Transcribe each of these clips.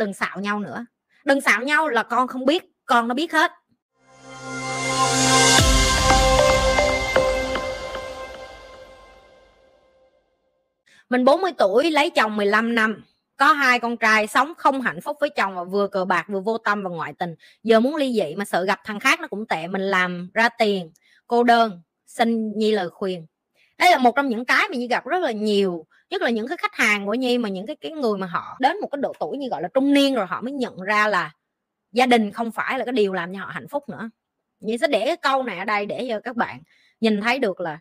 đừng xạo nhau nữa. Đừng xạo nhau là con không biết, con nó biết hết. Mình 40 tuổi, lấy chồng 15 năm. Có hai con trai sống không hạnh phúc với chồng và vừa cờ bạc, vừa vô tâm và ngoại tình. Giờ muốn ly dị mà sợ gặp thằng khác nó cũng tệ, mình làm ra tiền. Cô đơn, xin nhi lời khuyên đây là một trong những cái mà nhi gặp rất là nhiều, nhất là những cái khách hàng của nhi mà những cái cái người mà họ đến một cái độ tuổi như gọi là trung niên rồi họ mới nhận ra là gia đình không phải là cái điều làm cho họ hạnh phúc nữa. Nhi sẽ để cái câu này ở đây để cho các bạn nhìn thấy được là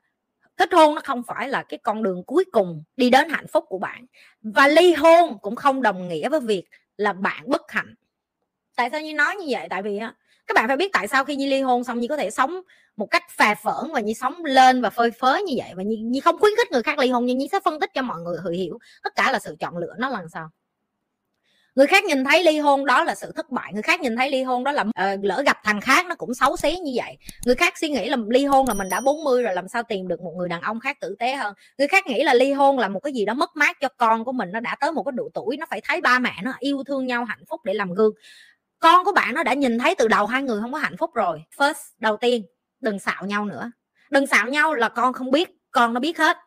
kết hôn nó không phải là cái con đường cuối cùng đi đến hạnh phúc của bạn. Và ly hôn cũng không đồng nghĩa với việc là bạn bất hạnh. Tại sao như nói như vậy? Tại vì á các bạn phải biết tại sao khi như ly hôn xong như có thể sống một cách phà phỡn và như sống lên và phơi phới như vậy? Và như, nhi không khuyến khích người khác ly hôn nhưng như sẽ phân tích cho mọi người hiểu tất cả là sự chọn lựa nó làm sao. Người khác nhìn thấy ly hôn đó là sự thất bại người khác nhìn thấy ly hôn đó là uh, lỡ gặp thằng khác nó cũng xấu xí như vậy. Người khác suy nghĩ là ly hôn là mình đã 40 rồi làm sao tìm được một người đàn ông khác tử tế hơn? Người khác nghĩ là ly hôn là một cái gì đó mất mát cho con của mình nó đã tới một cái độ tuổi nó phải thấy ba mẹ nó yêu thương nhau hạnh phúc để làm gương con của bạn nó đã nhìn thấy từ đầu hai người không có hạnh phúc rồi. First, đầu tiên, đừng xạo nhau nữa. Đừng xạo nhau là con không biết, con nó biết hết.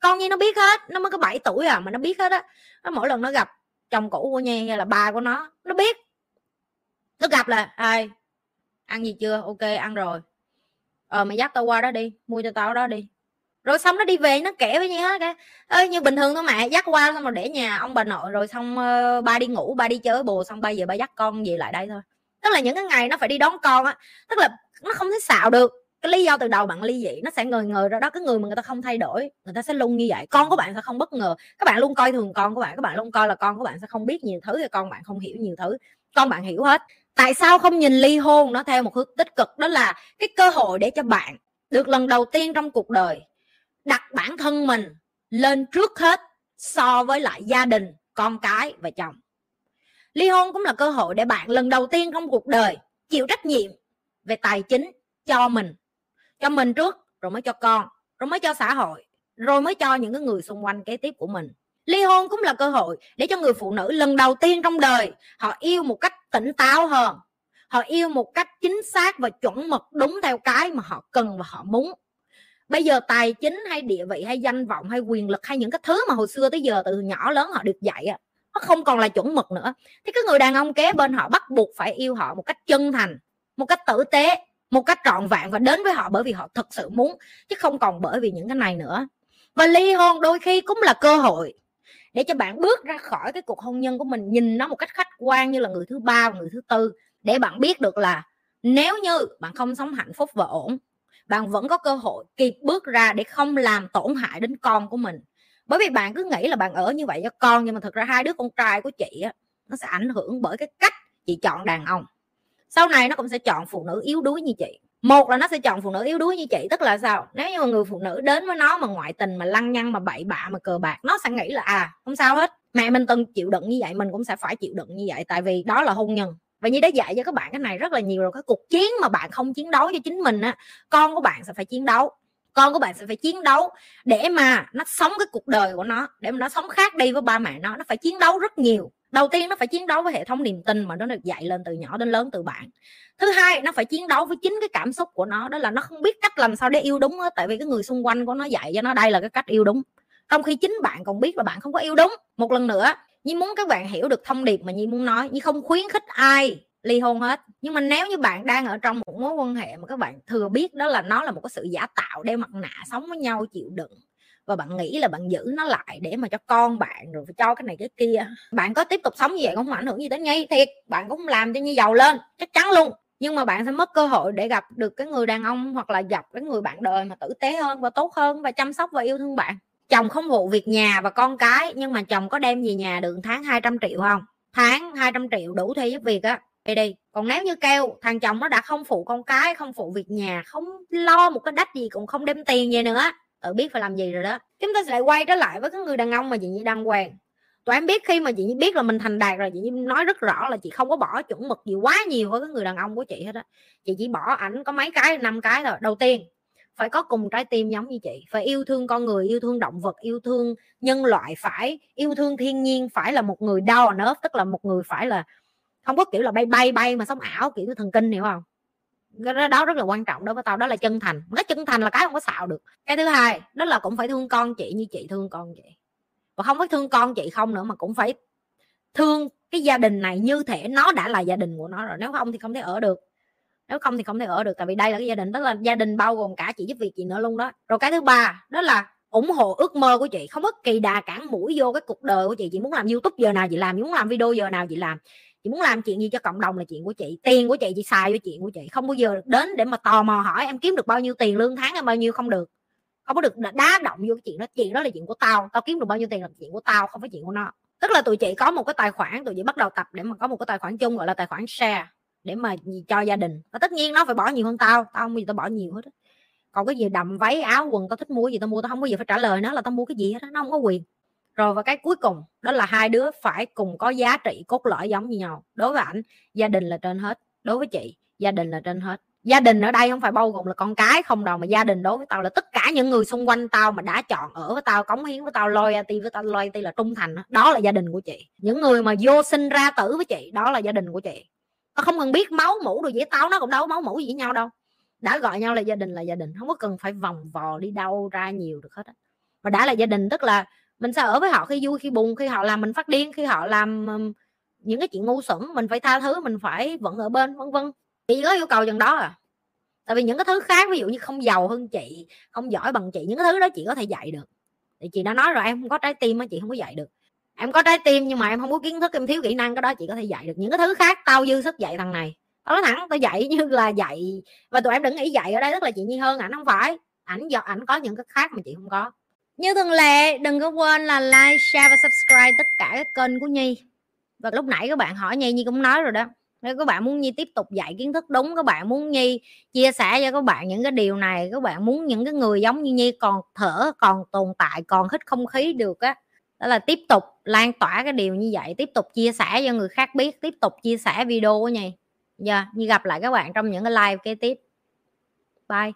Con như nó biết hết, nó mới có 7 tuổi à mà nó biết hết á. Nó mỗi lần nó gặp chồng cũ của nhi hay là ba của nó nó biết. Nó gặp là, ai, ăn gì chưa? Ok, ăn rồi. Ờ mày dắt tao qua đó đi, mua cho tao đó đi rồi xong nó đi về nó kể với nhau hết cái ơi như bình thường thôi mẹ dắt qua xong rồi để nhà ông bà nội rồi xong uh, ba đi ngủ ba đi chơi bồ xong bây giờ ba dắt con về lại đây thôi. Tức là những cái ngày nó phải đi đón con á tức là nó không thể xạo được. Cái lý do từ đầu bạn ly dị nó sẽ ngời ngời ra đó cái người mà người ta không thay đổi người ta sẽ luôn như vậy. Con của bạn sẽ không bất ngờ. Các bạn luôn coi thường con của bạn các bạn luôn coi là con của bạn sẽ không biết nhiều thứ thì con bạn không hiểu nhiều thứ. Con bạn hiểu hết. Tại sao không nhìn ly hôn nó theo một hướng tích cực? Đó là cái cơ hội để cho bạn được lần đầu tiên trong cuộc đời đặt bản thân mình lên trước hết so với lại gia đình, con cái và chồng. Ly hôn cũng là cơ hội để bạn lần đầu tiên trong cuộc đời chịu trách nhiệm về tài chính cho mình cho mình trước, rồi mới cho con, rồi mới cho xã hội, rồi mới cho những cái người xung quanh kế tiếp của mình. Ly hôn cũng là cơ hội để cho người phụ nữ lần đầu tiên trong đời họ yêu một cách tỉnh táo hơn, họ yêu một cách chính xác và chuẩn mực đúng theo cái mà họ cần và họ muốn bây giờ tài chính hay địa vị hay danh vọng hay quyền lực hay những cái thứ mà hồi xưa tới giờ từ nhỏ lớn họ được dạy nó không còn là chuẩn mực nữa. Thì cái người đàn ông kế bên họ bắt buộc phải yêu họ một cách chân thành, một cách tử tế, một cách trọn vẹn và đến với họ bởi vì họ thật sự muốn, chứ không còn bởi vì những cái này nữa. Và ly hôn đôi khi cũng là cơ hội để cho bạn bước ra khỏi cái cuộc hôn nhân của mình, nhìn nó một cách khách quan như là người thứ ba và người thứ tư, để bạn biết được là nếu như bạn không sống hạnh phúc và ổn bạn vẫn có cơ hội kịp bước ra để không làm tổn hại đến con của mình. Bởi vì bạn cứ nghĩ là bạn ở như vậy cho con, nhưng mà thực ra hai đứa con trai của chị á, nó sẽ ảnh hưởng bởi cái cách chị chọn đàn ông. Sau này nó cũng sẽ chọn phụ nữ yếu đuối như chị. Một là nó sẽ chọn phụ nữ yếu đuối như chị, tức là sao? Nếu như mà người phụ nữ đến với nó mà ngoại tình, mà lăng nhăng, mà bậy bạ, mà cờ bạc, nó sẽ nghĩ là à không sao hết. Mẹ mình từng chịu đựng như vậy, mình cũng sẽ phải chịu đựng như vậy, tại vì đó là hôn nhân và như đã dạy cho các bạn cái này rất là nhiều rồi, cái cuộc chiến mà bạn không chiến đấu cho chính mình á, con của bạn sẽ phải chiến đấu, con của bạn sẽ phải chiến đấu để mà nó sống cái cuộc đời của nó, để mà nó sống khác đi với ba mẹ nó nó phải chiến đấu rất nhiều. Đầu tiên nó phải chiến đấu với hệ thống niềm tin mà nó được dạy lên từ nhỏ đến lớn từ bạn. Thứ hai, nó phải chiến đấu với chính cái cảm xúc của nó, đó là nó không biết cách làm sao để yêu đúng á, tại vì cái người xung quanh của nó dạy cho nó đây là cái cách yêu đúng. Trong khi chính bạn còn biết là bạn không có yêu đúng. Một lần nữa Nhi muốn các bạn hiểu được thông điệp mà Nhi muốn nói. Nhi không khuyến khích ai ly hôn hết. Nhưng mà nếu như bạn đang ở trong một mối quan hệ mà các bạn thừa biết đó là nó là một cái sự giả tạo đeo mặt nạ sống với nhau, chịu đựng, và bạn nghĩ là bạn giữ nó lại để mà cho con bạn rồi cho cái này cái kia, bạn có tiếp tục sống như vậy không? Ảnh hưởng gì đến nhi? Thiệt, bạn cũng làm cho nhi giàu lên, chắc chắn luôn. Nhưng mà bạn sẽ mất cơ hội để gặp được cái người đàn ông hoặc là gặp cái người bạn đời mà tử tế hơn và tốt hơn và chăm sóc và yêu thương bạn chồng không phụ việc nhà và con cái, nhưng mà chồng có đem về nhà được tháng 200 triệu không? Tháng 200 triệu đủ thuê giúp việc á. Đi đi, còn nếu như kêu thằng chồng nó đã không phụ con cái, không phụ việc nhà, không lo một cái đách gì, cũng không đem tiền về nữa tự biết phải làm gì rồi đó. Chúng ta sẽ lại quay trở lại với cái người đàn ông mà chị nhi đang quen. Tụi em biết khi mà chị nhi biết là mình thành đạt rồi, chị nhi nói rất rõ là chị không có bỏ chuẩn mực gì quá nhiều với cái người đàn ông của chị hết á. Chị chỉ bỏ ảnh có mấy cái, năm cái thôi. Đầu tiên phải có cùng trái tim giống như chị, phải yêu thương con người, yêu thương động vật, yêu thương nhân loại, phải yêu thương thiên nhiên, phải là một người đau nớp tức là một người phải là không có kiểu là bay bay bay mà sống ảo, kiểu thần kinh, hiểu không? Cái đó rất là quan trọng đối với tao, đó là chân thành. Cái chân thành là cái không có xạo được. Cái thứ hai, đó là cũng phải thương con chị như chị thương con chị. Và không phải thương con chị không nữa mà cũng phải thương cái gia đình này như thể nó đã là gia đình của nó rồi, nếu không thì không thể ở được nếu không thì không thể ở được, tại vì đây là cái gia đình, đó là gia đình bao gồm cả chị giúp việc chị nữa luôn đó. Rồi cái thứ ba, đó là ủng hộ ước mơ của chị, không bất kỳ đà cản mũi vô cái cuộc đời của chị. Chị muốn làm youtube giờ nào chị làm, chị muốn làm video giờ nào chị làm. Chị muốn làm chuyện gì cho cộng đồng là chuyện của chị, tiền của chị chị xài cho chuyện của chị. Không bao giờ đến để mà tò mò hỏi em kiếm được bao nhiêu tiền lương tháng em bao nhiêu không được. Không có được đá động vô cái chuyện đó. Chuyện đó là chuyện của tao tao kiếm được bao nhiêu tiền là chuyện của tao, không phải chuyện của nó. Tức là tụi chị có một cái tài khoản, tụi chị bắt đầu tập để mà có một cái tài khoản chung, gọi là tài khoản share để mà cho gia đình. Và tất nhiên nó phải bỏ nhiều hơn tao tao không gì tao bỏ nhiều hết còn cái gì đầm váy, áo, quần tao thích mua gì tao mua, tao không bao giờ phải trả lời nó là tao mua cái gì hết đó. nó không có quyền. Rồi và cái cuối cùng, đó là hai đứa phải cùng có giá trị, cốt lõi giống như nhau. Đối với ảnh, gia đình là trên hết. Đối với chị, gia đình là trên hết. Gia đình ở đây không phải bao gồm là con cái không đâu, mà gia đình đối với tao là tất cả những người xung quanh tao mà đã chọn ở với tao, cống hiến với tao, loyalty với tao, loyalty là trung thành đó là gia đình của chị. Những người mà vô sinh ra tử với chị, đó là gia đình của chị tao không cần biết máu mũ rồi dễ tao, nó cũng đâu máu mũ gì với nhau đâu. Đã gọi nhau là gia đình là gia đình, không có cần phải vòng vò đi đâu ra nhiều được hết á. Mà đã là gia đình, tức là mình sẽ ở với họ khi vui, khi buồn, khi họ làm mình phát điên, khi họ làm những cái chuyện ngu xuẩn, mình phải tha thứ, mình phải vẫn ở bên, vân vân. Chỉ có yêu cầu chừng đó à. Tại vì những cái thứ khác, ví dụ như không giàu hơn chị, không giỏi bằng chị, những cái thứ đó chị có thể dạy được. Thì chị đã nói rồi, em không có trái tim á, chị không có dạy được em có trái tim nhưng mà em không có kiến thức, em thiếu kỹ năng, cái đó chị có thể dạy được những cái thứ khác. Tao dư sức dạy thằng này. Tao nói thẳng, tao dạy như là dạy và tụi em đừng nghĩ dạy ở đây rất là chị nhi hơn ảnh không phải. Ảnh do, ảnh có những cái khác mà chị không có. Như thường lệ, đừng có quên là like, share và subscribe tất cả các kênh của nhi. Và lúc nãy các bạn hỏi nhi nhi cũng nói rồi đó. Nếu các bạn muốn nhi tiếp tục dạy kiến thức đúng, các bạn muốn nhi chia sẻ cho các bạn những cái điều này, các bạn muốn những cái người giống như nhi còn thở, còn tồn tại, còn hít không khí được á đó là tiếp tục lan tỏa cái điều như vậy tiếp tục chia sẻ cho người khác biết tiếp tục chia sẻ video của nhì giờ yeah, như gặp lại các bạn trong những cái live kế tiếp. Bye.